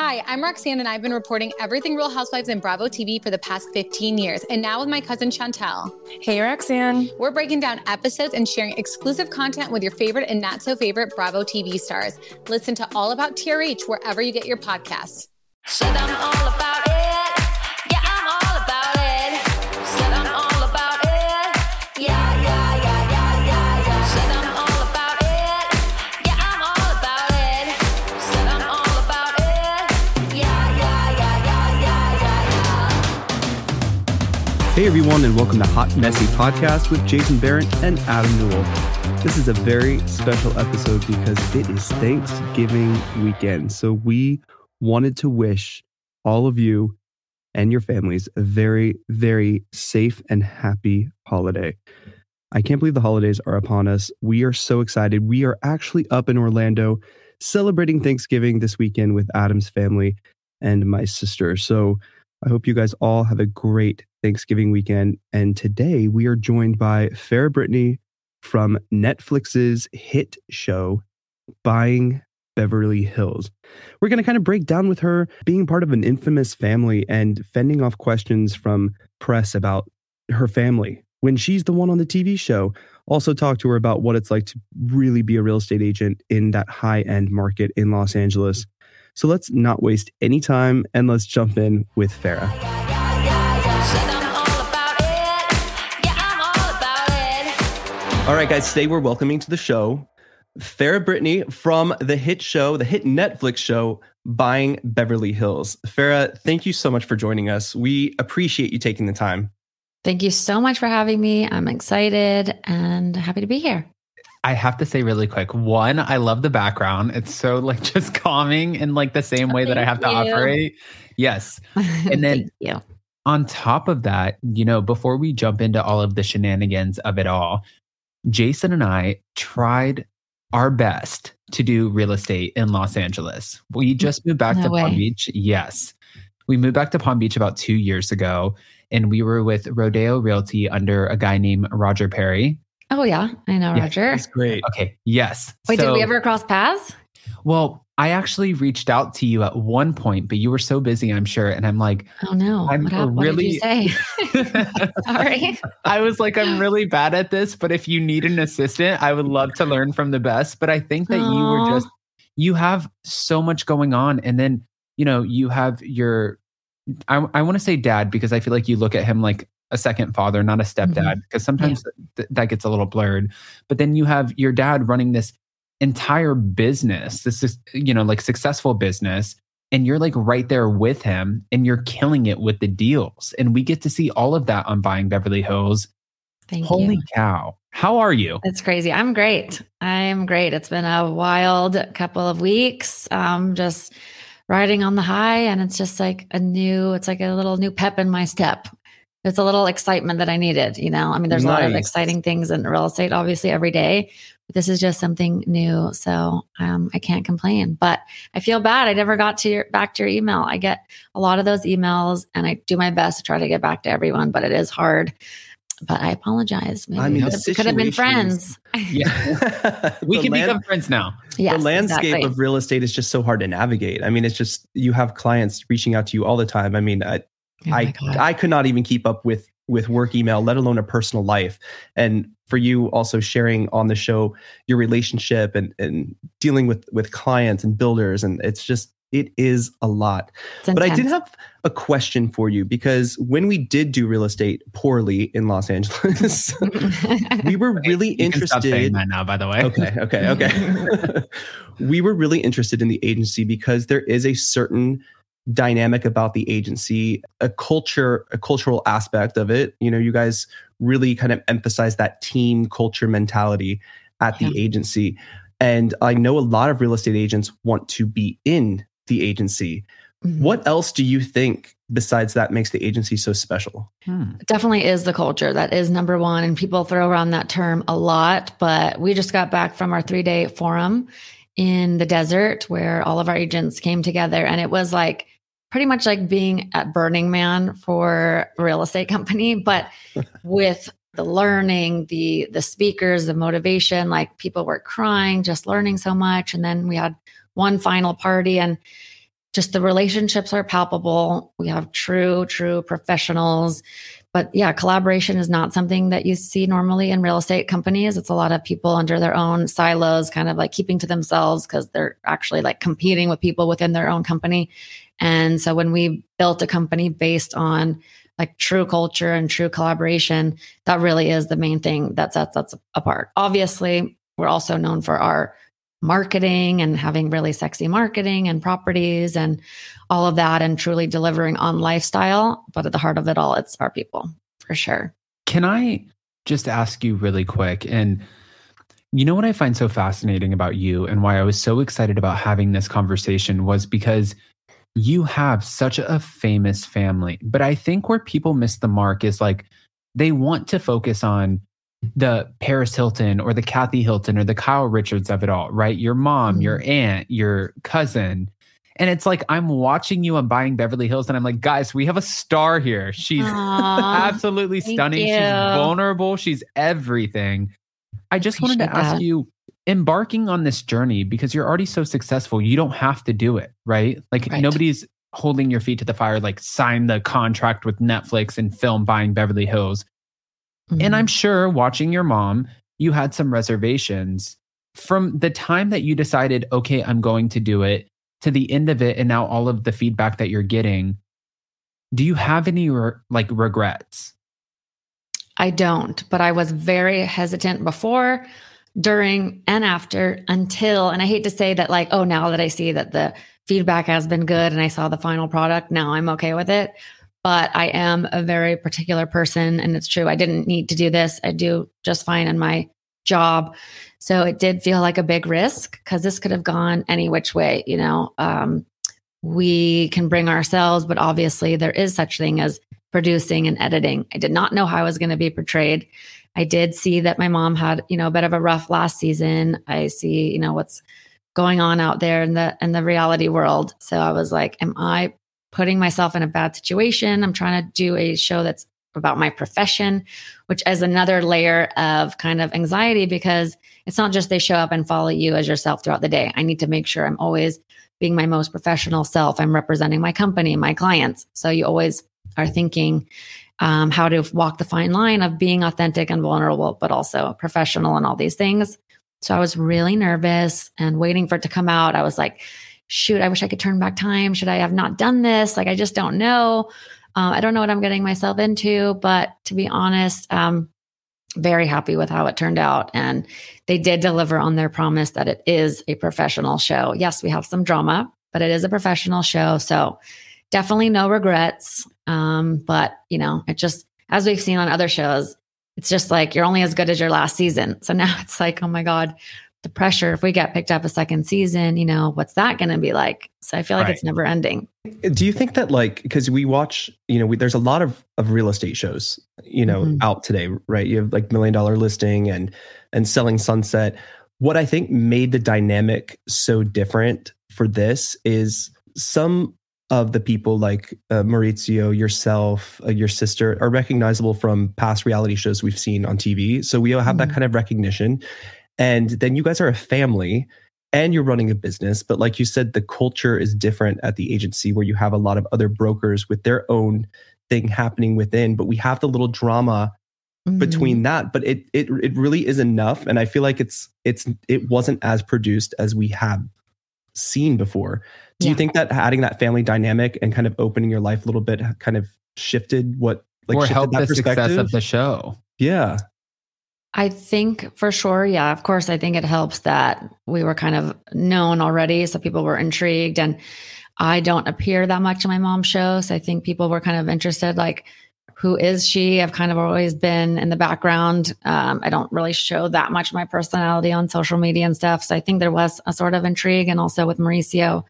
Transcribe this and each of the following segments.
Hi, I'm Roxanne, and I've been reporting everything Real Housewives and Bravo TV for the past 15 years, and now with my cousin Chantel. Hey, Roxanne. We're breaking down episodes and sharing exclusive content with your favorite and not so favorite Bravo TV stars. Listen to All About TRH wherever you get your podcasts. Said Hey everyone, and welcome to Hot Messy Podcast with Jason Barrett and Adam Newell. This is a very special episode because it is Thanksgiving weekend. So we wanted to wish all of you and your families a very, very safe and happy holiday. I can't believe the holidays are upon us. We are so excited. We are actually up in Orlando celebrating Thanksgiving this weekend with Adam's family and my sister. So I hope you guys all have a great Thanksgiving weekend. And today we are joined by Farrah Brittany from Netflix's hit show, Buying Beverly Hills. We're going to kind of break down with her being part of an infamous family and fending off questions from press about her family when she's the one on the TV show. Also, talk to her about what it's like to really be a real estate agent in that high end market in Los Angeles. So let's not waste any time and let's jump in with Farrah. All right, guys, today we're welcoming to the show Farrah Brittany from the hit show, the hit Netflix show, Buying Beverly Hills. Farrah, thank you so much for joining us. We appreciate you taking the time. Thank you so much for having me. I'm excited and happy to be here. I have to say really quick. One, I love the background. It's so like just calming in like the same way that I have to operate. Yes. And then Thank you. on top of that, you know, before we jump into all of the shenanigans of it all, Jason and I tried our best to do real estate in Los Angeles. We mm, just moved back No to Palm. Beach. Yes. We moved back to Palm Beach about two years ago, and we were with Rodeo Realty under a guy named Roger Perry. Oh yeah, I know Yeah, Roger. That's great. Okay. Yes. Wait, did we ever cross paths? Well, I actually reached out to you at one point, but you were so busy, I'm sure. And I'm like, Oh no. I'm what, what did you say? Sorry. I was like, I'm really bad at this, but if you need an assistant, I would love to learn from the best. But I think that you were just, you have so much going on. And then, you know, you have your, I, I want to say dad because I feel like you look at him like a second father, not a stepdad, Mm-hmm. because sometimes th- that gets a little blurred. But then you have your dad running this entire business, this is, you know, like successful business. And you're like right there with him and you're killing it with the deals. And we get to see all of that on Buying Beverly Hills. Thank Holy you. cow. How are you? It's crazy. I'm great. I'm great. It's been a wild couple of weeks. Um, just riding on the high, and it's just like a new. It's like a little new pep in my step. It's a little excitement that I needed. You know, I mean, there's a lot of exciting things in real estate, obviously every day. But this is just something new, so um, I can't complain. But I feel bad. I never got to your back to your email. I get a lot of those emails, and I do my best to try to get back to everyone, but it is hard. But I apologize. Maybe I mean, we could have- could have been friends. Yeah. We can land- become friends now. Yes, the landscape exactly. of real estate is just so hard to navigate. I mean, it's just you have clients reaching out to you all the time. I mean, I Oh I, God. I could not even keep up with with work email, let alone a personal life. And for you also sharing on the show your relationship and and dealing with with clients and builders, and it's just it is a lot. But I did have a question for you because when we did do real estate poorly in Los Angeles, we were really You can stop saying interested. that now, by the way. Okay, okay, okay. we were really interested in the agency because there is a certain dynamic about the agency, a culture, a cultural aspect of it. You know, you guys really kind of emphasize that team culture mentality at the Yeah. agency. And I know a lot of real estate agents want to be in the agency. Mhm. What else do you think besides that makes the agency so special? Hmm. definitely is the culture that is number one and people throw around that term a lot but we just got back from our three day forum in the desert where all of our agents came together and it was like pretty much like being at burning man for a real estate company but with the learning the the speakers the motivation like people were crying just learning so much and then we had one final party and just the relationships are palpable. We have true, true professionals. But yeah, collaboration is not something that you see normally in real estate companies. It's a lot of people under their own silos, kind of like keeping to themselves because they're actually like competing with people within their own company. And so when we built a company based on like true culture and true collaboration, that really is the main thing that sets us apart. Obviously, we're also known for our marketing and having really sexy marketing and properties and all of that and truly delivering on lifestyle. But at the heart of it all, it's our people for sure. Can I just ask you really quick? And you know what I find so fascinating about you and why I was so excited about having this conversation was because you have such a famous family. But I think where people miss the mark is like they want to focus on the Paris Hilton or the Kathy Hilton or the Kyle Richards of it all, right? Your mom, mm-hmm. your aunt, your cousin. And it's like I'm watching you on Buying Beverly Hills, and I'm like, guys, we have a star here. She's Aw, absolutely stunning. She's vulnerable. She's everything. I just wanted to ask that. you embarking on this journey because you're already so successful, you don't have to do it, right? Like Right. nobody's holding your feet to the fire, like sign the contract with Netflix and film Buying Beverly Hills. And Mhm. I'm sure watching your mom, you had some reservations from the time that you decided, okay, I'm going to do it to the end of it. And now all of the feedback that you're getting. Do you have any re- like regrets? I don't, but I was very hesitant before, during, and after until, and I hate to say that, like, oh, now that I see that the feedback has been good and I saw the final product, now I'm okay with it. But I am a very particular person, and it's true. I didn't need to do this. I do just fine in my job. So it did feel like a big risk because this could have gone any which way, you know. Um, we can bring ourselves, but obviously there is such thing as producing and editing. I did not know how I was going to be portrayed. I did see that my mom had, you know, a bit of a rough last season. I see, you know, what's going on out there in the in the reality world. So I was like, am I putting myself in a bad situation? I'm trying to do a show that's about my profession, which is another layer of kind of anxiety because it's not just they show up and follow you as yourself throughout the day. I need to make sure I'm always being my most professional self. I'm representing my company, my clients. So you always are thinking um, how to walk the fine line of being authentic and vulnerable, but also professional and all these things. So I was really nervous and waiting for it to come out. I was like, shoot, I wish I could turn back time. Should I have not done this? Like, I just don't know. Uh, I don't know what I'm getting myself into. But to be honest, um, very happy with how it turned out. And they did deliver on their promise that it is a professional show. Yes, we have some drama, but it is a professional show. So definitely no regrets. Um, but, you know, it just, as we've seen on other shows, it's just like you're only as good as your last season. So now it's like, oh my God, the pressure. If we get picked up a second season, you know, what's that going to be like? So I feel like Right. it's never ending. Do you think that like because we watch, you know, we, there's a lot of of real estate shows, you know, Mhm. out today, right? You have like million dollar listing and and selling sunset. What I think made the dynamic so different for this is some of the people like uh, Mauricio, yourself, uh, your sister are recognizable from past reality shows we've seen on TV. So we all have that Mhm. kind of recognition. And then you guys are a family and you're running a business. But like you said, the culture is different at the agency where you have a lot of other brokers with their own thing happening within. But we have the little drama Mhm. between that. But it it it really is enough. And I feel like it's it's it wasn't as produced as we have seen before. Do you think that adding that family dynamic and kind of opening your life a little bit kind of shifted what like or shifted help that the success of the show? yeah. I think for sure, yeah. Of course, I think it helps that we were kind of known already, so people were intrigued. And I don't appear that much in my mom's show, so I think people were kind of interested, like, who is she? I've kind of always been in the background. Um, I don't really show that much my personality on social media and stuff, so I think there was a sort of intrigue. And also with Mauricio,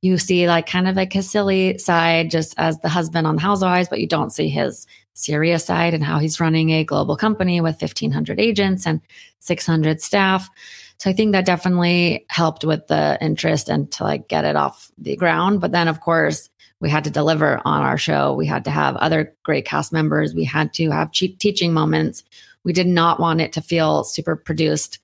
you see like kind of like his silly side, just as the husband on the Housewives, but you don't see his serious side and how he's running a global company with 1500 agents and 600 staff so i think that definitely helped with the interest and to like get it off the ground but then of course we had to deliver on our show we had to have other great cast members we had to have cheap teaching moments we did not want it to feel super produced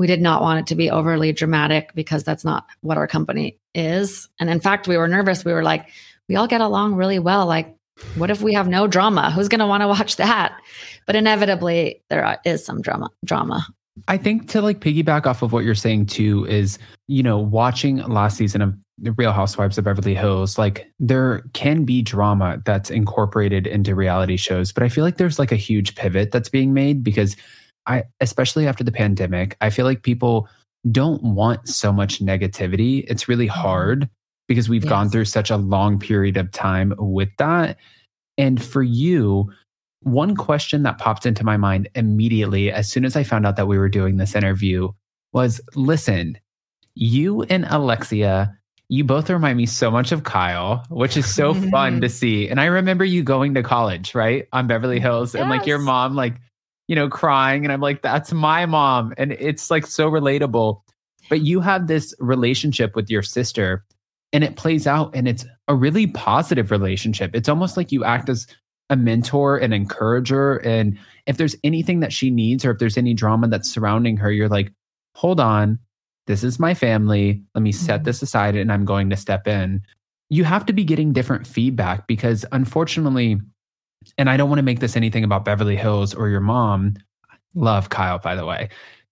we did not want it to be overly dramatic because that's not what our company is. And in fact, we were nervous. We were like, we all get along really well. Like, what if we have no drama? Who's going to want to watch that? But inevitably, there is some drama. Drama. I think to like piggyback off of what you're saying too is, you know, watching last season of the Real Housewives of Beverly Hills, like there can be drama that's incorporated into reality shows, but I feel like there's like a huge pivot that's being made because I, especially after the pandemic, I feel like people don't want so much negativity. It's really mm-hmm. hard because we've gone through such a long period of time with that. And for you, one question that popped into my mind immediately as soon as I found out that we were doing this interview was listen, you and Alexia, you both remind me so much of Kyle, which is so fun to see. And I remember you going to college, right? On Beverly Hills and like your mom, like, you know, crying. And I'm like, that's my mom. And it's like so relatable. But you have this relationship with your sister and it plays out and it's a really positive relationship. It's almost like you act as a mentor and encourager. And if there's anything that she needs or if there's any drama that's surrounding her, you're like, hold on, this is my family. Let me set Mhm. this aside and I'm going to step in. You have to be getting different feedback because unfortunately, and I don't want to make this anything about Beverly Hills or your mom. Love Kyle, by the way.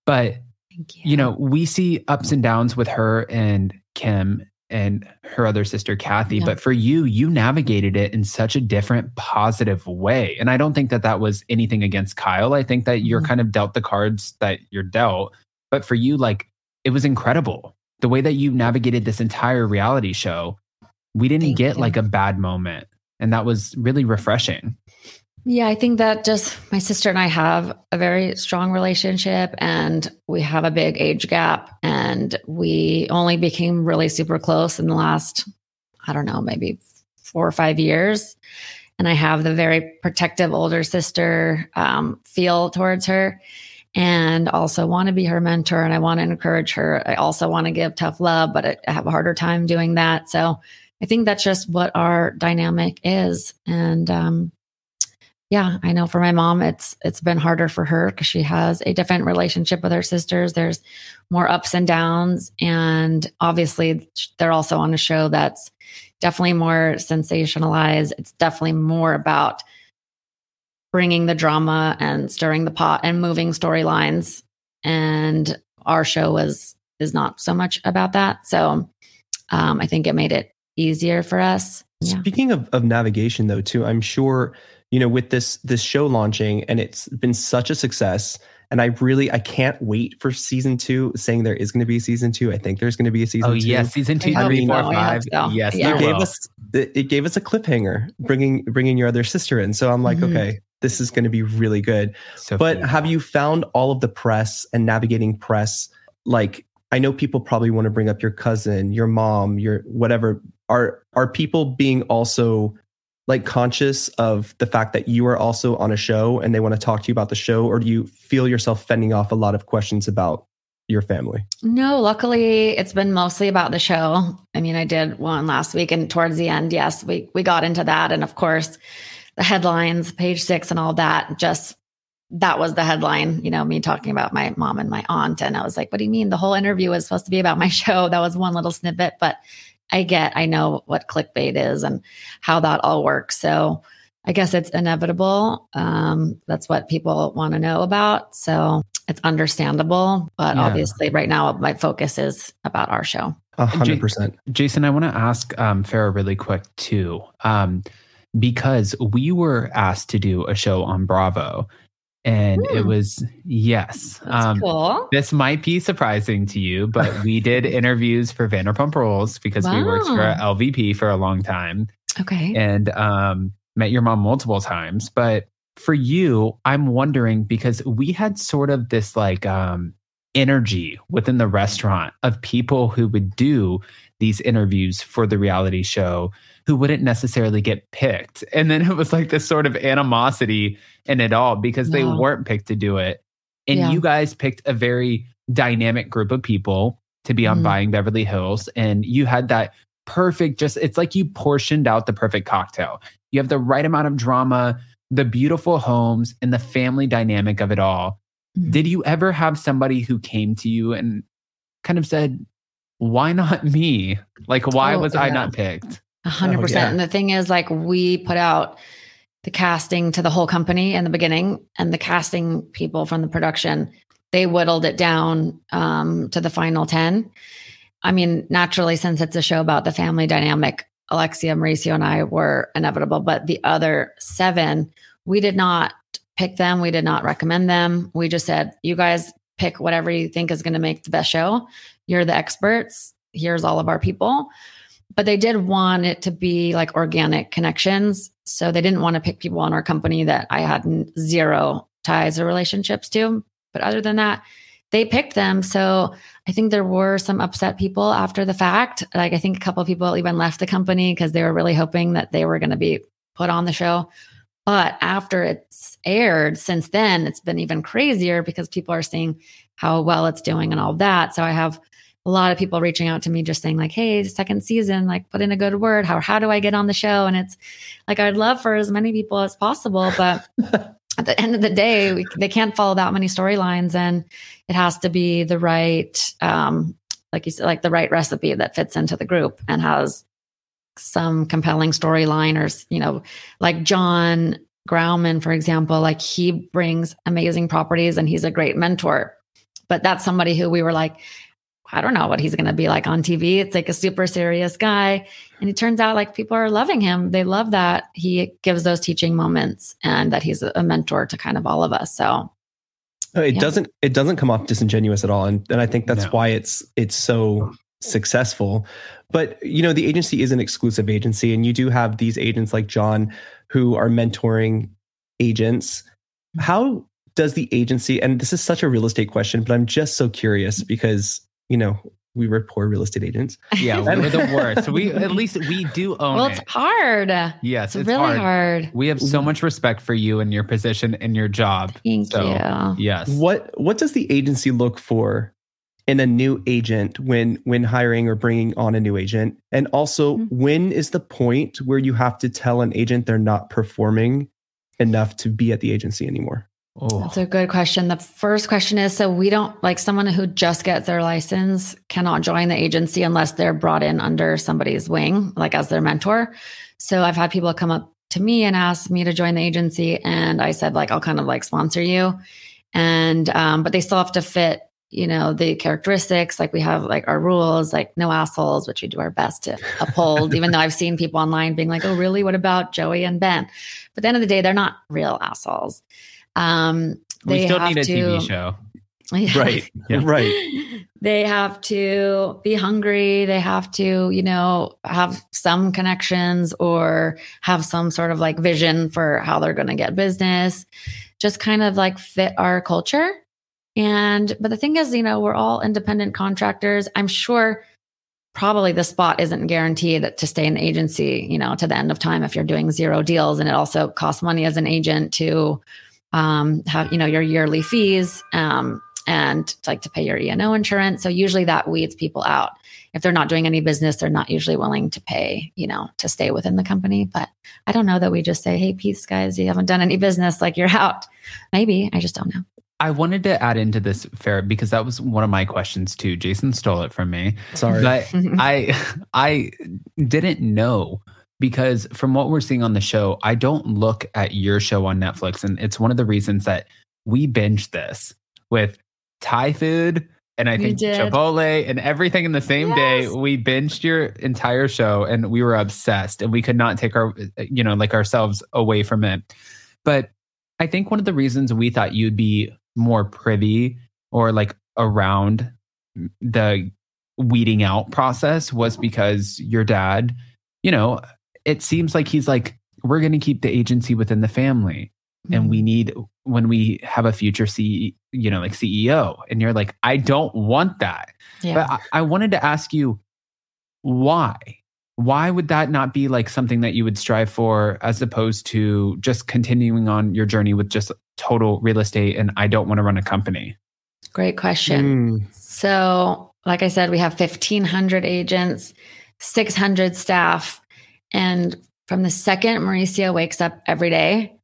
But you. you know, we see ups and downs with her and Kim and her other sister, Kathy. Yeah. But for you, you navigated it in such a different, positive way. And I don't think that that was anything against Kyle. I think that you're Mhm. kind of dealt the cards that you're dealt. But for you, like, it was incredible. The way that you navigated this entire reality show, we didn't Thank get you. like a bad moment. And that was really refreshing. Yeah, I think that just my sister and I have a very strong relationship and we have a big age gap and we only became really super close in the last I don't know, maybe 4 or 5 years. And I have the very protective older sister um, feel towards her and also want to be her mentor and I want to encourage her. I also want to give tough love, but I have a harder time doing that. So I think that's just what our dynamic is. And um, yeah, I know for my mom, it's it's been harder for her because she has a different relationship with her sisters. There's more ups and downs, and obviously they're also on a show that's definitely more sensationalized. It's definitely more about bringing the drama and stirring the pot and moving storylines. And our show was is not so much about that. So um, I think it made it easier for us. Yeah. Speaking of, of navigation though, too, I'm sure, you know, with this this show launching and it's been such a success. And I really I can't wait for season two, saying there is going to be a season two. I think there's going to be a season Oh, two. yes. Season two, I three, hope four, so. I hope five. so. Yes, Yeah. It gave will. us it it gave us a cliffhanger, bringing bringing your other sister in. So I'm like, Mhm. okay, this is going to be really good. So But beautiful. have you found all of the press and navigating press? Like, I know people probably want to bring up your cousin, your mom, your whatever. Are are people being also like conscious of the fact that you are also on a show and they want to talk to you about the show, or do you feel yourself fending off a lot of questions about your family? No, luckily it's been mostly about the show. I mean, I did one last week and towards the end, yes, we we got into that and of course the headlines, page 6 and all that just that was the headline, you know, me talking about my mom and my aunt and I was like, what do you mean the whole interview was supposed to be about my show? That was one little snippet, but I get I know what clickbait is and how that all works. So I guess it's inevitable. Um, that's what people want to know about. So it's understandable. But Yeah. obviously, right now, my focus is about our show. A hundred percent. Jason, I want to ask um, Farrah really quick too, um, because we were asked to do a show on Bravo, and it Hmm. was yes. Um, cool. This might be surprising to you, but we did interviews for Vanderpump Rules because we worked for LVP for a long time Okay. and um, met your mom multiple times. But for you, I'm wondering because we had sort of this like um, energy within the restaurant of people who would do these interviews for the reality show who wouldn't necessarily get picked. And then it was like this sort of animosity in it all because they Wow. weren't picked to do it. And Yeah. you guys picked a very dynamic group of people to be on Mhm. Buying Beverly Hills. And you had that perfect, just it's like you portioned out the perfect cocktail. You have the right amount of drama, the beautiful homes, and the family dynamic of it all. Did you ever have somebody who came to you and kind of said, why not me? Like, why Oh, was I not picked? A hundred Oh, percent. And the thing is, like, we put out the casting to the whole company in the beginning, and the casting people from the production, they whittled it down um, to the final 10. I mean, naturally, since it's a show about the family dynamic, Alexia, Mauricio, and I were inevitable, but the other seven, we did not pick them. We did not recommend them. We just said, you guys pick whatever you think is going to make the best show. You're the experts. Here's all of our people but they did want it to be like organic connections. So they didn't want to pick people on our company that I had zero ties or relationships to. But other than that, they picked them. So I think there were some upset people after the fact. Like I think a couple of people even left the company because they were really hoping that they were going to be put on the show. But after it's aired, since then, it's been even crazier because people are seeing how well it's doing and all that. So I have a lot of people reaching out to me just saying like hey second season like put in a good word how how do i get on the show and it's like i'd love for as many people as possible but at the end of the day we, they can't follow that many storylines and it has to be the right um like you said like the right recipe that fits into the group and has some compelling storyline or you know like jon grauman for example like he brings amazing properties and he's a great mentor but that's somebody who we were like I don't know what he's going to be like on TV. It's like a super serious guy. And it turns out like people are loving him. They love that he gives those teaching moments and that he's a mentor to kind of all of us. So uh, it Yeah. doesn't it doesn't come off disingenuous at all and and I think that's No. why it's it's so successful but you know the agency is an exclusive agency and you do have these agents like Jon who are mentoring agents mm-hmm. how does the agency and this is such a real estate question but I'm just so curious because you know we were poor real estate agents Yeah, we're the worst. We at least we do own well, it. it's hard. yes, It's, really hard. We have so much respect for you and your position and your job. Thank So, you. Yes. what what does the agency look for in a new agent when when hiring or bringing on a new agent and also Mhm. when is the point where you have to tell an agent they're not performing enough to be at the agency anymore Oh, That's a good question. The first question is so we don't like someone who just gets their license cannot join the agency unless they're brought in under somebody's wing, like as their mentor. So I've had people come up to me and ask me to join the agency. And I said, like, I'll kind of like sponsor you. And, um, but they still have to fit, you know, the characteristics. Like we have like our rules, like no assholes, which we do our best to uphold, even though I've seen people online being like, oh, really? What about Joey and Ben? But at the end of the day, they're not real assholes. Um, we they still have need a to, TV show. right Yeah. right They have to be hungry. They have to, you know, have some connections or have some sort of like vision for how they're going to get business, just kind of like fit our culture. And, but the thing is, you know, we're all independent contractors. I'm sure probably the spot isn't guaranteed to stay in the agency, you know, to the end of time if you're doing zero deals. And it also costs money as an agent to um, have, you know, your yearly fees. Um, and like to pay your E&O insurance. So usually that weeds people out. If they're not doing any business, they're not usually willing to pay, you know, to stay within the company. But I don't know that we just say, hey, peace, guys, you haven't done any business, like you're out. Maybe. I just don't know. I wanted to add into this Farrah because that was one of my questions too. Jason stole it from me. sorry But I I didn't know because from what we're seeing on the show, I don't look at your show on Netflix. And it's one of the reasons that we binge this with Thai food and I think did. Chipotle and everything in the same day. We binged your entire show and we were obsessed and we could not take our, you know, like ourselves away from it. But I think one of the reasons we thought you'd be more privy or like around the weeding out process was uh-huh. because your dad, you know, it seems like he's like, we're going to keep the agency within the family. And we mm-hmm. need when we have a future C, you know, like CEO. And you're like, I don't want that. yeah. But I, I wanted to ask you why? Why would that not be like something that you would strive for as opposed to just continuing on your journey with just total real estate and I don't want to run a company? Great question. Mm, So, like I said, we have 1,500 agents, 600 staff. And from the second Mauricio wakes up every day,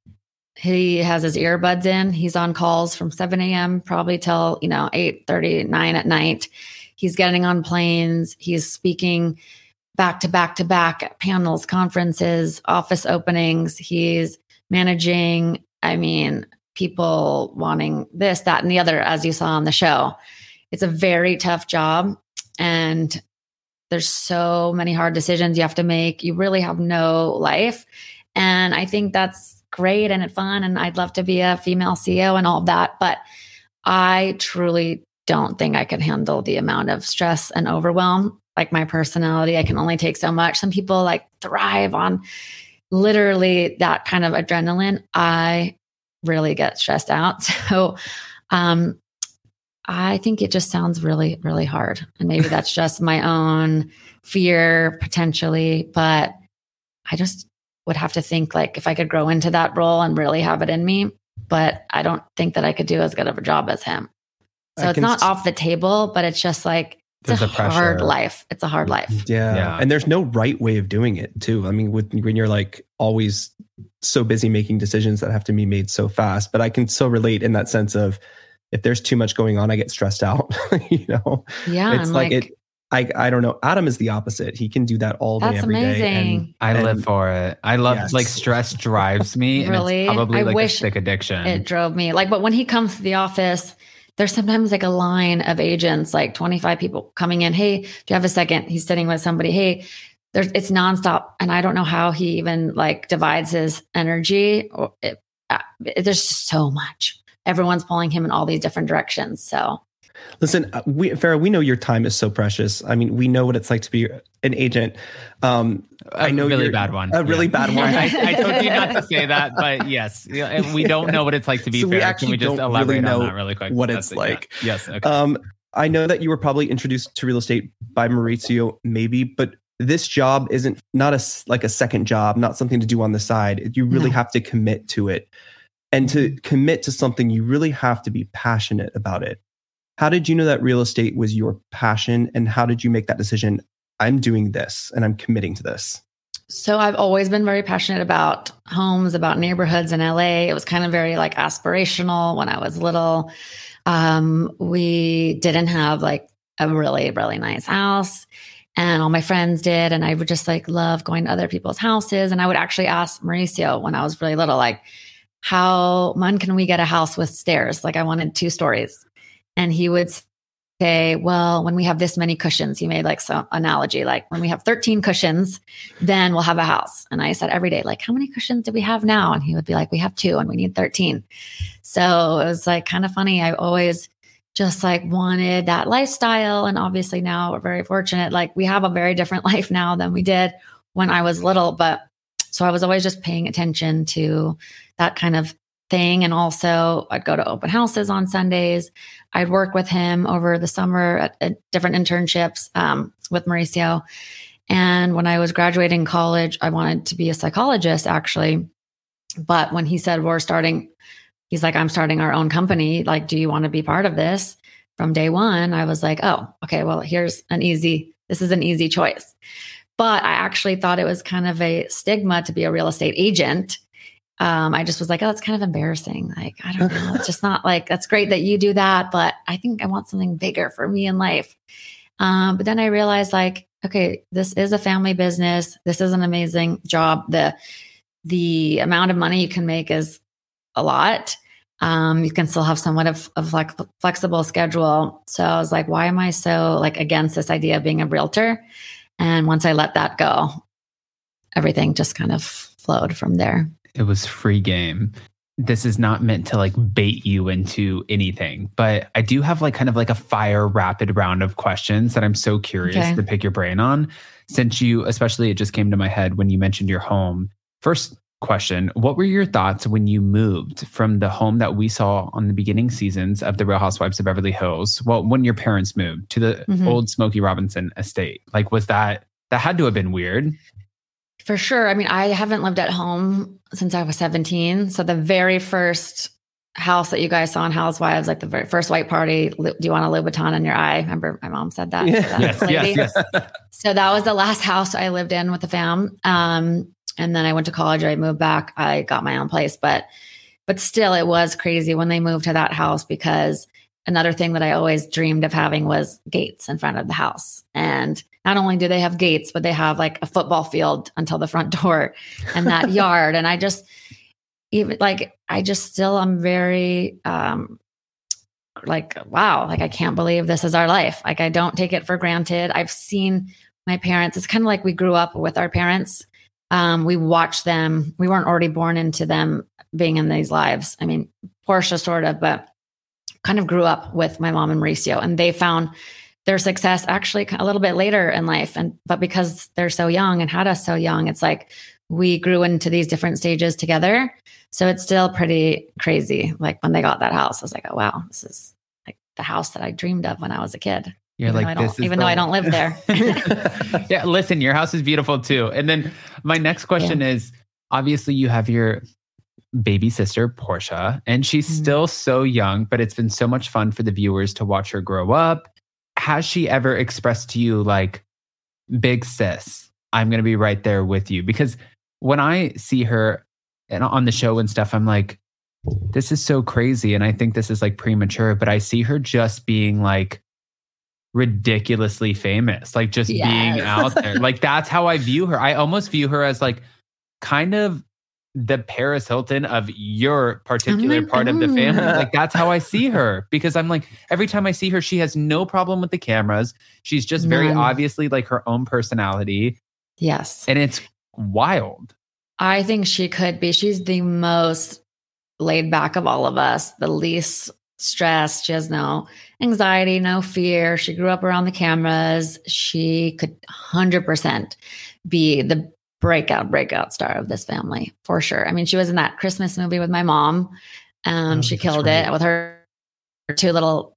he has his earbuds in. He's on calls from 7 a.m. probably till, you know, 8 9 at night. He's getting on planes. He's speaking back to back to back at panels, conferences, office openings. He's managing, I mean, people wanting this, that, and the other, as you saw on the show. It's a very tough job. And there's so many hard decisions you have to make. You really have no life. And I think that's great and it's fun. And I'd love to be a female CEO and all of that. But I truly don't think I could handle the amount of stress and overwhelm. Like my personality, I can only take so much. Some people like thrive on literally that kind of adrenaline. I really get stressed out. So, um, I think it just sounds really, really hard. And maybe that's just my own fear potentially, but I just would have to think like if I could grow into that role and really have it in me. But I don't think that I could do as good of a job as him. So I it's not s- off the table, but it's just like it's There's a a hard life. It's a hard life. Yeah. Yeah. And there's no right way of doing it too. I mean, with, when you're like always so busy making decisions that have to be made so fast, but I can so relate in that sense of if there's too much going on, I get stressed out, you know, Yeah. it's like, like, it, I, I don't know. Adam is the opposite. He can do that all day, that's every day. amazing. I And- live for it. I love Yes. like stress drives me. Really? And it's probably I like wish a sick addiction. it drove me like but when he comes to the office there's sometimes like a line of agents like 25 people coming in hey do you have a second he's sitting with somebody hey there's it's nonstop and i don't know how he even like divides his energy or it, uh, it- there's just so much everyone's pulling him in all these different directions so Listen, uh, we, Farrah, we know your time is so precious. I mean, we know what it's like to be an agent. Um, A I know really you're- bad one. a really Yeah. bad one. I, I told you not to say that, but yes, Yeah, we don't know what it's like to be So we fair. actually Can we just don't elaborate really on that really quick? what That's it's it, yeah. like. Yes. Okay. Um, I know that you were probably introduced to real estate by Mauricio, maybe, but this job isn't not a like a second job, not something to do on the side. You really No. have to commit to it, and to commit to something, you really have to be passionate about it. How did you know that real estate was your passion, and how did you make that decision? I'm doing this, and I'm committing to this. So I've always been very passionate about homes, about neighborhoods in LA. It was kind of very like aspirational when I was little. Um, we didn't have like a really, really nice house. And all my friends did. And I would just like love going to other people's houses. And I would actually ask Mauricio when I was really little, like, how when can we get a house with stairs? Like I wanted two stories. And he would say, well, when we have this many cushions, he made like some analogy, like when we have 13 cushions, then we'll have a house. And I said every day, like, how many cushions do we have now? And he would be like, we have two and we need 13. So it was like kind of funny. I always just like wanted that lifestyle. And obviously now we're very fortunate. Like we have a very different life now than we did when I was little. But so I was always just paying attention to that kind of thing. And also I'd go to open houses on Sundays. I'd work with him over the summer at, at different internships um, with Mauricio. And when I was graduating college, I wanted to be a psychologist actually. But when he said, we're starting, he's like, I'm starting our own company. Like, do you want to be part of this? From day one, I was like, oh, okay, well, here's an easy, this is an easy choice. But I actually thought it was kind of a stigma to be a real estate agent. Um, I just was like, oh, that's kind of embarrassing. Like, I don't know. It's just not like, that's great that you do that, but I think I want something bigger for me in life. Um, but then I realized, like, okay, this is a family business. This is an amazing job. The the amount of money you can make is a lot. Um, you can still have somewhat of, of like flexible schedule. So I was like, why am I so like against this idea of being a realtor? And once I let that go, everything just kind of flowed from there. it was free game. This is not meant to like bait you into anything, but I do have like kind of like a fire rapid round of questions that I'm so curious Okay. to pick your brain on. Since you, especially, it just came to my head when you mentioned your home. First question What were your thoughts when you moved from the home that we saw on the beginning seasons of The Real Housewives of Beverly Hills? Well, when your parents moved to the Mhm. old Smokey Robinson estate, like, was that that had to have been weird? For sure. I mean, I haven't lived at home since I was 17. So the very first house that you guys saw in Housewives, like the very first white party, do you want a Louboutin in your eye? Remember my mom said that? to Yeah. that Yes, yes, yes. So that was the last house I lived in with the fam. Um, and then I went to college. I moved back. I got my own place. But but still, it was crazy when they moved to that house because another thing that I always dreamed of having was gates in front of the house. And not only do they have gates, but they have like a football field until the front door and that yard. And I just, even like, I just still am very, um, like, wow, like I can't believe this is our life. Like, I don't take it for granted. I've seen my parents, it's kind of like we grew up with our parents. Um, we watched them, we weren't already born into them being in these lives. I mean, Portia sort of, but kind of grew up with my mom and Mauricio, and they found their success actually a little bit later in life. And but because they're so young and had us so young, it's like we grew into these different stages together. So it's still pretty crazy. Like when they got that house, I was like, oh wow, this is like the house that I dreamed of when I was a kid. You're even like, though this even though I don't live there. yeah, listen, your house is beautiful too. And then my next question is obviously you have your baby sister, Portia, and she's Mhm. still so young, but it's been so much fun for the viewers to watch her grow up. Has she ever expressed to you, like, big sis, I'm going to be right there with you? Because when I see her and on the show and stuff, I'm like, this is so crazy. And I think this is like premature, but I see her just being like, ridiculously famous, like just being out there. Like that's how I view her. I almost view her as like kind of the Paris Hilton of your particular my part of the family. Mm-hmm. Like that's how I see her because I'm like every time I see her, she has no problem with the cameras. She's just very None. obviously like her own personality, yes. and it's wild. I think she could be. She's the most laid back of all of us, the least stressed. She has no anxiety, no fear. She grew up around the cameras. She could 100% be the breakout, breakout star of this family for sure. I mean, she was in that Christmas movie with my mom. Um, Oh, she killed right. it with her two little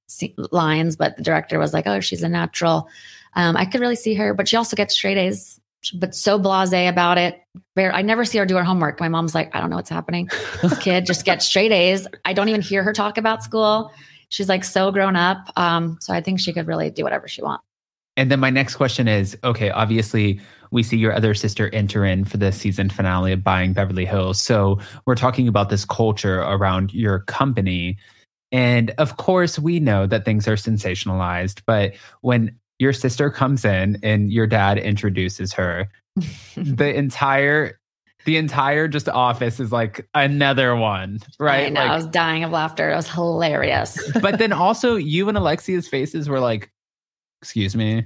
lines, but the director was like, oh, she's a natural. Um, I could really see her, but she also gets straight A's, but so blase about it. I never see her do her homework. My mom's like, I don't know what's happening. This kid just gets straight A's. I don't even hear her talk about school. She's like so grown up. Um, so I think she could really do whatever she wants. And then my next question is okay, obviously, we see your other sister enter in for the season finale of Buying Beverly Hills. So we're talking about this culture around your company. And of course, we know that things are sensationalized, but when your sister comes in and your dad introduces her, the entire the entire just office is like another one, right? I know. I was dying of laughter. It was hilarious. but then also you and Alexia's faces were like, excuse me.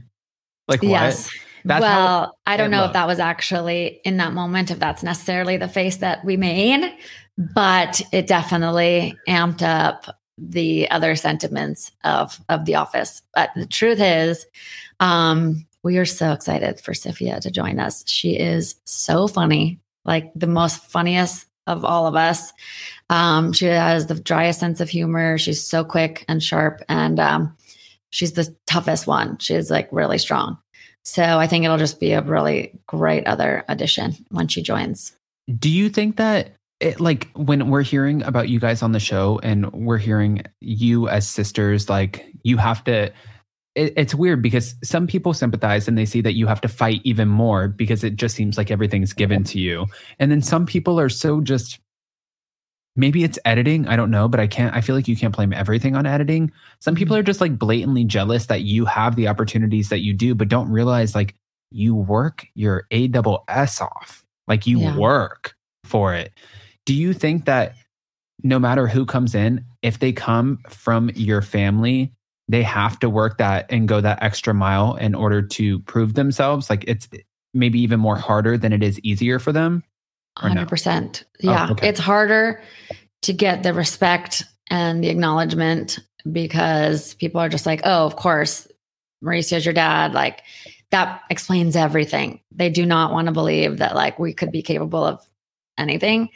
Like what? yes. That's well, I don't know if that was actually in that moment, if that's necessarily the face that we made, but it definitely amped up the other sentiments of of the office. But the truth is, um, we are so excited for Sophia to join us. She is so funny, like the most funniest of all of us. Um, she has the driest sense of humor. She's so quick and sharp, and um, she's the toughest one. She's like really strong. So I think it'll just be a really great other addition when she joins. Do you think that it, like when we're hearing about you guys on the show and we're hearing you as sisters, like you have to, it, it's weird because some people sympathize and they see that you have to fight even more because it just seems like everything's given to you. And then some people are so just, maybe it's editing. I don't know, but I can't, I feel like you can't blame everything on editing. Some people mm-hmm. are just like blatantly jealous that you have the opportunities that you do, but don't realize like you work your A double S off. Like you Yeah. work for it. Do you think that no matter who comes in, if they come from your family, they have to work that and go that extra mile in order to prove themselves? Like it's maybe even more harder than it is easier for them? Hundred percent. Yeah, oh, okay. it's harder to get the respect and the acknowledgement because people are just like, "Oh, of course, Mauricio's your dad." Like that explains everything. They do not want to believe that like we could be capable of anything.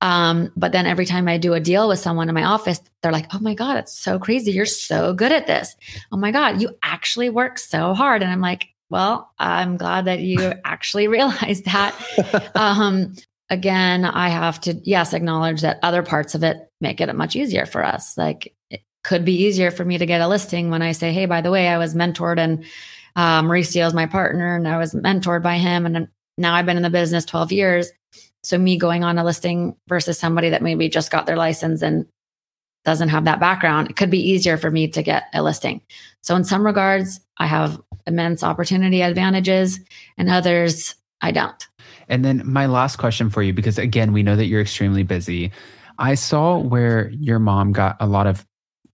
Um, but then every time I do a deal with someone in my office, they're like, "Oh my god, it's so crazy! You're so good at this. Oh my god, you actually work so hard." And I'm like, "Well, I'm glad that you actually realized that." um, again, I have to, yes, acknowledge that other parts of it make it much easier for us. Like it could be easier for me to get a listing when I say, hey, by the way, I was mentored and uh, Mauricio is my partner and I was mentored by him. And now I've been in the business 12 years. So me going on a listing versus somebody that maybe just got their license and doesn't have that background, it could be easier for me to get a listing. So in some regards, I have immense opportunity advantages, and others I don't. And then my last question for you, because again, we know that you're extremely busy. I saw where your mom got a lot of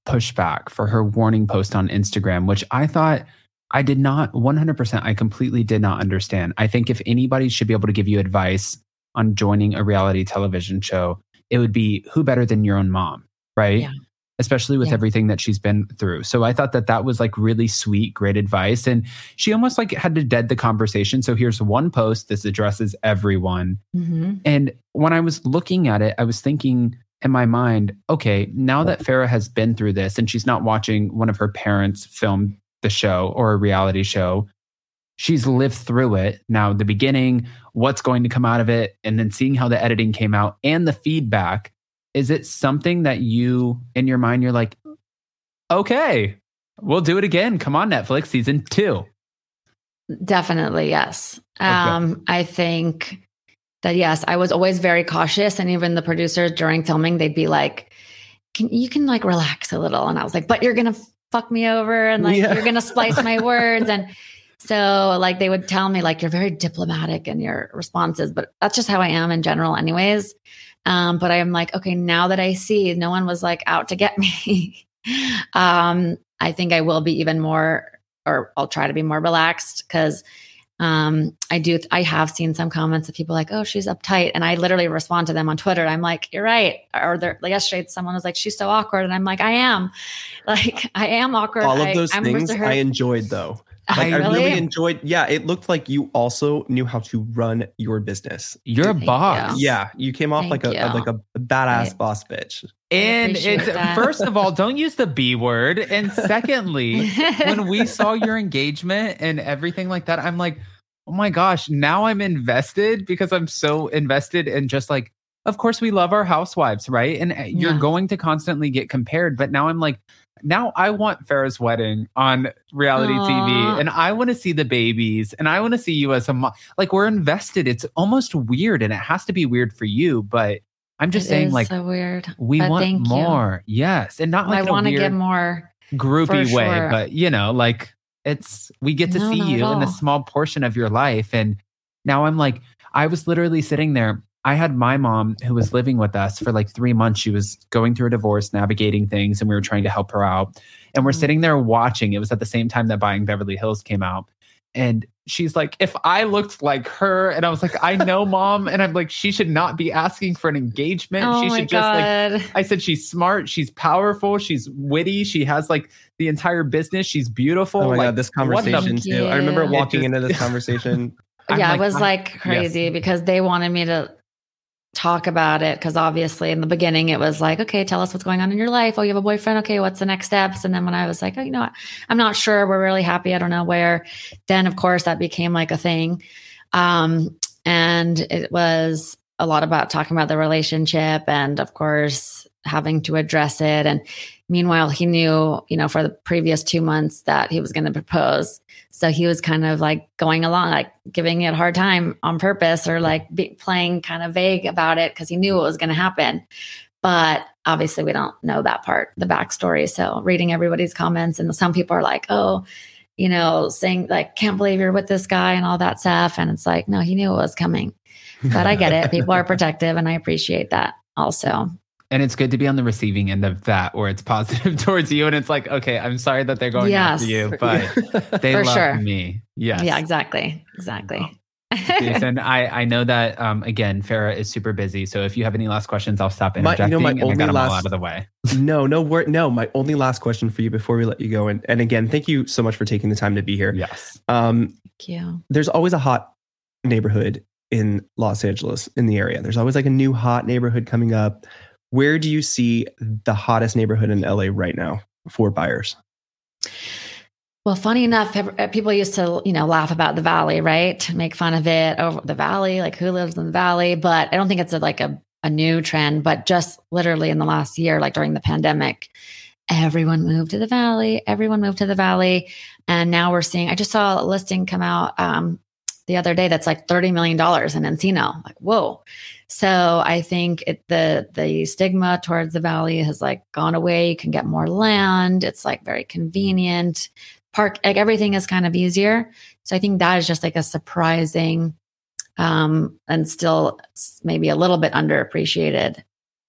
pushback for her warning post on Instagram, which I thought I did not 100%, I completely did not understand. I think if anybody should be able to give you advice on joining a reality television show, it would be who better than your own mom, right? Yeah. Especially with Yeah. everything that she's been through. So I thought that that was like really sweet, great advice. And she almost like had to dead the conversation. So here's one post. This addresses everyone. Mhm. And when I was looking at it, I was thinking in my mind, okay, now that Farrah has been through this and she's not watching one of her parents film the show or a reality show, she's lived through it. Now, the beginning, what's going to come out of it, and then seeing how the editing came out and the feedback. Is it something that you, in your mind, you're like, okay, we'll do it again. Come on, Netflix, season two. Definitely, yes. Okay. Um, I think that yes, I was always very cautious, and even the producers during filming, they'd be like, "Can you can like relax a little?" And I was like, "But you're gonna fuck me over, and like Yeah. you're gonna splice my words." And so, like, they would tell me like you're very diplomatic in your responses, but that's just how I am in general, anyways. Um, but I'm like, okay, now that I see no one was like out to get me, um, I think I will be even more, or I'll try to be more relaxed because um, I do, I have seen some comments of people like, oh, she's uptight. And I literally respond to them on Twitter. I'm like, you're right. Or they're, like yesterday, someone was like, she's so awkward. And I'm like, I am. Like, I am awkward. All of those I'm things I enjoyed though. I Like I really really- enjoyed. Yeah, it looked like you also knew how to run your business. You're a boss. you. Yeah, you came off Thank like a, you. like a badass I- boss bitch. And it's that. first of all, don't use the B word. And secondly, when we saw your engagement and everything like that, I'm like, oh my gosh, now I'm invested because I'm so invested in just like, of course, we love our housewives, right? And uh, you're Yeah. going to constantly get compared. But now I'm like, now I want Farrah's wedding on reality Aw. TV and I want to see the babies and I want to see you as a mom. Like, we're invested. It's almost weird and it has to be weird for you. But I'm just It saying, like, so weird. we But want thank you. more. Yes. And not oh, like in a want to get more. groupie for way, sure. but you know, like it's we get to No, see you in a small portion of your life. And now I'm like, I was literally sitting there. I had my mom who was living with us for like three months. She was going through a divorce, navigating things, and we were trying to help her out. And we're Mhm. sitting there watching. It was at the same time that Buying Beverly Hills came out. And she's like, if I looked like her, and I was like, I know, mom. And I'm like, she should not be asking for an engagement. Oh she my should just like I said she's smart, she's powerful, she's witty, she has like the entire business, she's beautiful. Oh my like, god, this conversation too. I remember walking just- into this conversation. Yeah, like, it was I'm- like crazy because they wanted me to talk about it because obviously in the beginning it was like, okay, tell us what's going on in your life. Oh, you have a boyfriend. Okay, what's the next steps? And then when I was like, oh, you know what? I'm not sure. We're really happy. I don't know where. Then of course that became like a thing. Um, and it was a lot about talking about the relationship and of course having to address it. And meanwhile, he knew, you know, for the previous two months that he was going to propose. So he was kind of like going along, like giving it a hard time on purpose or like be, playing kind of vague about it because he knew what was going to happen. But obviously, we don't know that part, the backstory. So reading everybody's comments, and some people are like, oh, you know, saying like, can't believe you're with this guy and all that stuff. And it's like, no, he knew it was coming. But I get it. People are protective, and I appreciate that also. And it's good to be on the receiving end of that where it's positive towards you. And it's like, okay, I'm sorry that they're going after Yes. you, but they love sure. me. Yes. Yeah, exactly. Exactly. Jason, I, I know that um, again, Farrah is super busy. So if you have any last questions, I'll stop My- you know, my and I only got them all last- out of the way. no, no word. No, my only last question for you before we let you go. And, and again, thank you so much for taking the time to be here. Yes. Um, Thank you. there's always a hot neighborhood in Los Angeles in the area. There's always like a new hot neighborhood coming up. Where do you see the hottest neighborhood in LA right now for buyers? Well, funny enough, uh, people used to, you know, laugh about the valley, right? Make fun of it over the valley, like who lives in the valley. But I don't think it's a, like a, a new trend, but just literally in the last year, like during the pandemic, everyone moved to the valley. Everyone moved to the valley. And now we're seeing, I just saw a listing come out um, the other day that's like $30 million in Encino. Like, whoa. So I think it, the the stigma towards the valley has like gone away. You can get more land. It's like very convenient. Park like everything is kind of easier. So I think that is just like a surprising um and still maybe a little bit underappreciated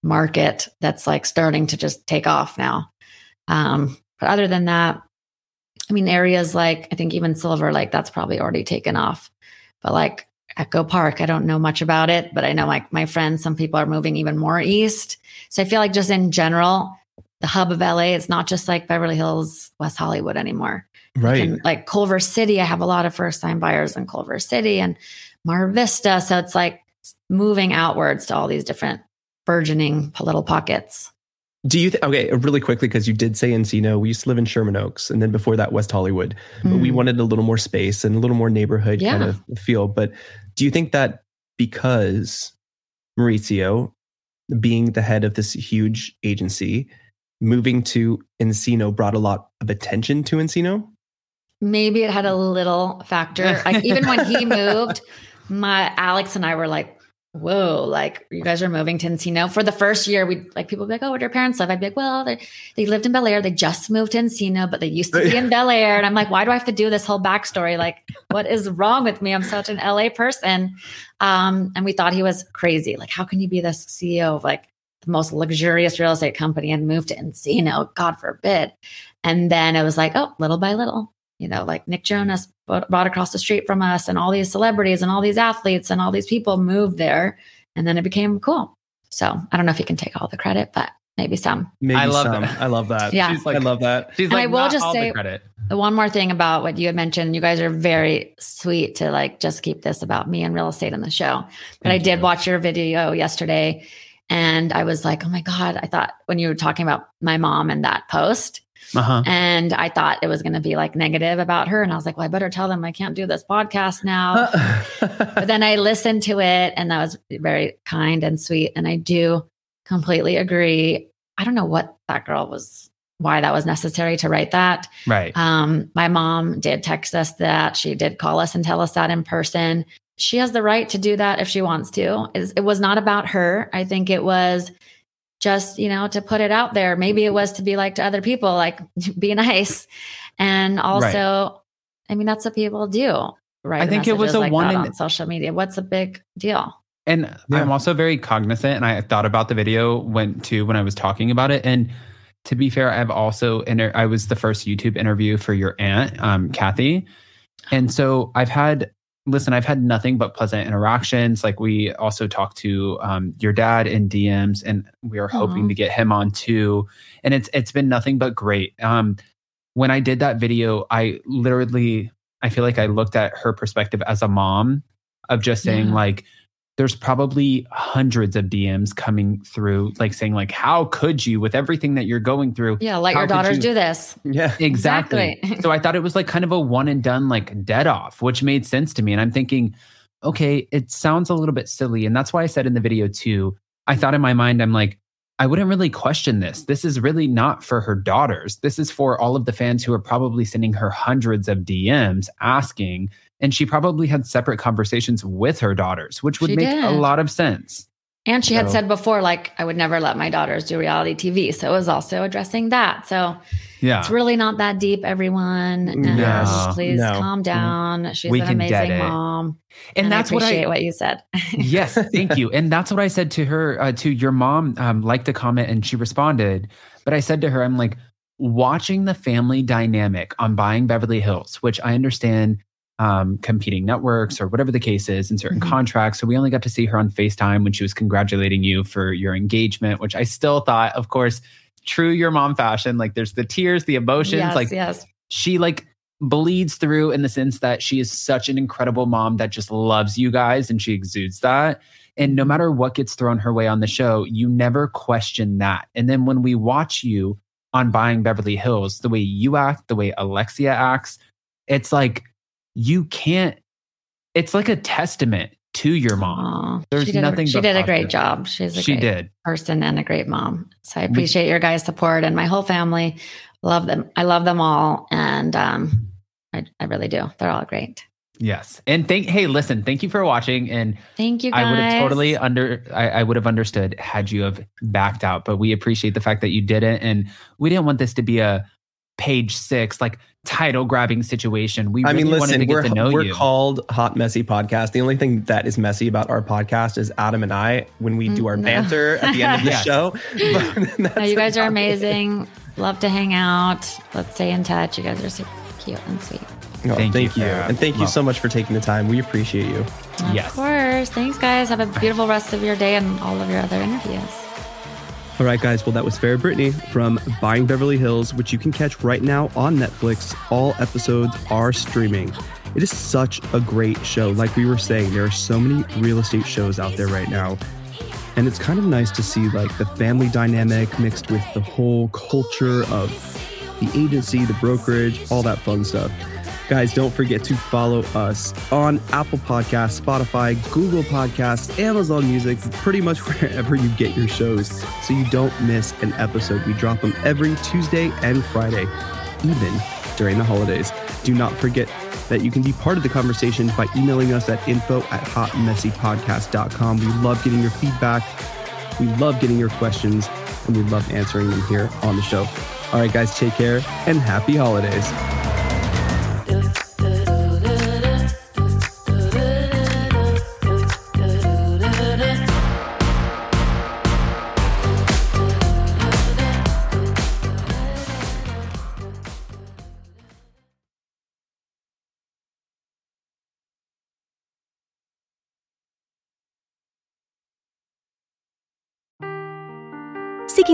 market that's like starting to just take off now. Um but other than that, I mean areas like I think even Silver Lake that's probably already taken off. But like Echo Park, I don't know much about it, but I know like my friends, some people are moving even more east. So I feel like just in general, the hub of LA, it's not just like Beverly Hills, West Hollywood anymore. Right. And like Culver City, I have a lot of first time buyers in Culver City and Mar Vista. So it's like moving outwards to all these different burgeoning little pockets. Do you think, okay, really quickly, because you did say Encino, we used to live in Sherman Oaks and then before that, West Hollywood. But we Mm. wanted a little more space and a little more neighborhood kind of feel. But do you think that because Mauricio, being the head of this huge agency, moving to Encino brought a lot of attention to Encino? Maybe it had a little factor. Like even when he moved, my Alex and I were like, whoa, like you guys are moving to Encino. For the first year, we like people be like, oh, where do your parents live? I'd be like, well, they, they lived in Bel Air. They just moved to Encino, but they used to be in Bel Air. And I'm like, why do I have to do this whole backstory? Like, what is wrong with me? I'm such an LA person. Um, and we thought he was crazy. Like, how can you be the CEO of like the most luxurious real estate company and move to Encino? God forbid. And then it was like, oh, little by little, you know, like Nick Jonas bought bought across the street from us, and all these celebrities and all these athletes and all these people moved there, and then it became cool. So I don't know if you can take all the credit, but maybe some. Maybe I love some. that. I love that. Yeah. She's like, I love that. she's And like, I will just say- the credit. The one more thing about what you had mentioned, you guys are very sweet to like just keep this about me and real estate in the show. But I did you. watch your video yesterday, and I was like, oh my god! I thought when you were talking about my mom and that post, Uh-huh. and I thought it was going to be like negative about her, and I was like, well, I better tell them I can't do this podcast now. but then I listened to it and that was very kind and sweet. And I do completely agree. I don't know what that girl was, why that was necessary to write that. Right. Um, my mom did text us that. She did call us and tell us that in person. She has the right to do that if she wants to. It's- It was not about her. I think it was just, you know, to put it out there. Maybe it was to be like to other people, like be nice. And also, I mean, that's what people do. Right. I think it was a like one in- on social media. What's a big deal? And Yeah. I'm also very cognizant, and I thought about the video when too when I was talking about it. And to be fair, I've also inter- I was the first YouTube interview for your aunt, um, Kathy, and so I've had listen, I've had nothing but pleasant interactions. Like we also talked to um, your dad in DMs, and we are hoping Aw. to get him on too. And it's it's been nothing but great. Um, when I did that video, I literally I feel like I looked at her perspective as a mom of just saying Yeah. like there's probably hundreds of DMs coming through like saying like how could you with everything that you're going through Yeah. Let How your daughters you- do this. yeah. Exactly. Exactly. so I thought it was like kind of a one and done, like dead off, which made sense to me. And I'm thinking, okay, it sounds a little bit silly. And that's why I said in the video too, I thought in my mind, I'm like, I wouldn't really question this. This is really not for her daughters. This is for all of the fans who are probably sending her hundreds of DMs asking. And she probably had separate conversations with her daughters, which would She make a lot of sense. And she had said before, like, I would never let my daughters do reality TV. So it was also addressing that. So Yeah. it's really not that deep, everyone. And No. please No. calm down. She's We an can amazing mom. And, that's I what I appreciate what you said. yes, thank you. And that's what I said to her, uh, to your mom, um, liked the comment and she responded. But I said to her, I'm like, watching the family dynamic on buying Beverly Hills, which I understand um, competing networks or whatever the case is in certain Mhm. contracts. So we only got to see her on FaceTime when she was congratulating you for your engagement, which I still thought, of course, true your mom fashion. Like there's the tears, the emotions, yes, like yes. she like bleeds through in the sense that she is such an incredible mom that just loves you guys and she exudes that. And no matter what gets thrown her way on the show, you never question that. And then when we watch you on Buying Beverly Hills, the way you act, the way Alexia acts, it's like you can't, it's like a testament to your mom. Aw, There's she did nothing A, she did a great job. She's a She great did. person and a great mom. So I appreciate your guys' support and my whole family. Love them. I love them all. And um, I, I really do. They're all great. Yes. And thank hey, listen, thank you for watching. And Thank you guys. I would have totally under I, I would have understood had you have backed out, but we appreciate the fact that you didn't. And we didn't want this to be a page six, like title grabbing situation. We I really mean, wanted listen, to get we're, to know we're you. called Hot Messy Podcast. The only thing that is messy about our podcast is Adam and I when we do our Mm, no. banter at the end of the Yeah. show. But No, you guys are about it. amazing. Love to hang out. Let's stay in touch. You guys are so cute and sweet. Oh, Thank thank, you, you. And thank you Well- so much for taking the time. We appreciate you. Yes. Of Yes. course. Thanks, guys. Have a beautiful rest of your day and all of your other interviews. All right, guys. Well, that was Farrah Brittany from Buying Beverly Hills, which you can catch right now on Netflix. All episodes are streaming. It is such a great show. Like we were saying, there are so many real estate shows out there right now. And it's kind of nice to see like the family dynamic mixed with the whole culture of the agency, the brokerage, all that fun stuff. Guys, don't forget to follow us on Apple Podcasts, Spotify, Google Podcasts, Amazon Music, pretty much wherever you get your shows, so you don't miss an episode. We drop them every Tuesday and Friday, even during the holidays. Do not forget that you can be part of the conversation by emailing us at info at hotmessypodcast.com. We love getting your feedback. We love getting your questions, and we love answering them here on the show. All right, guys, take care and happy holidays.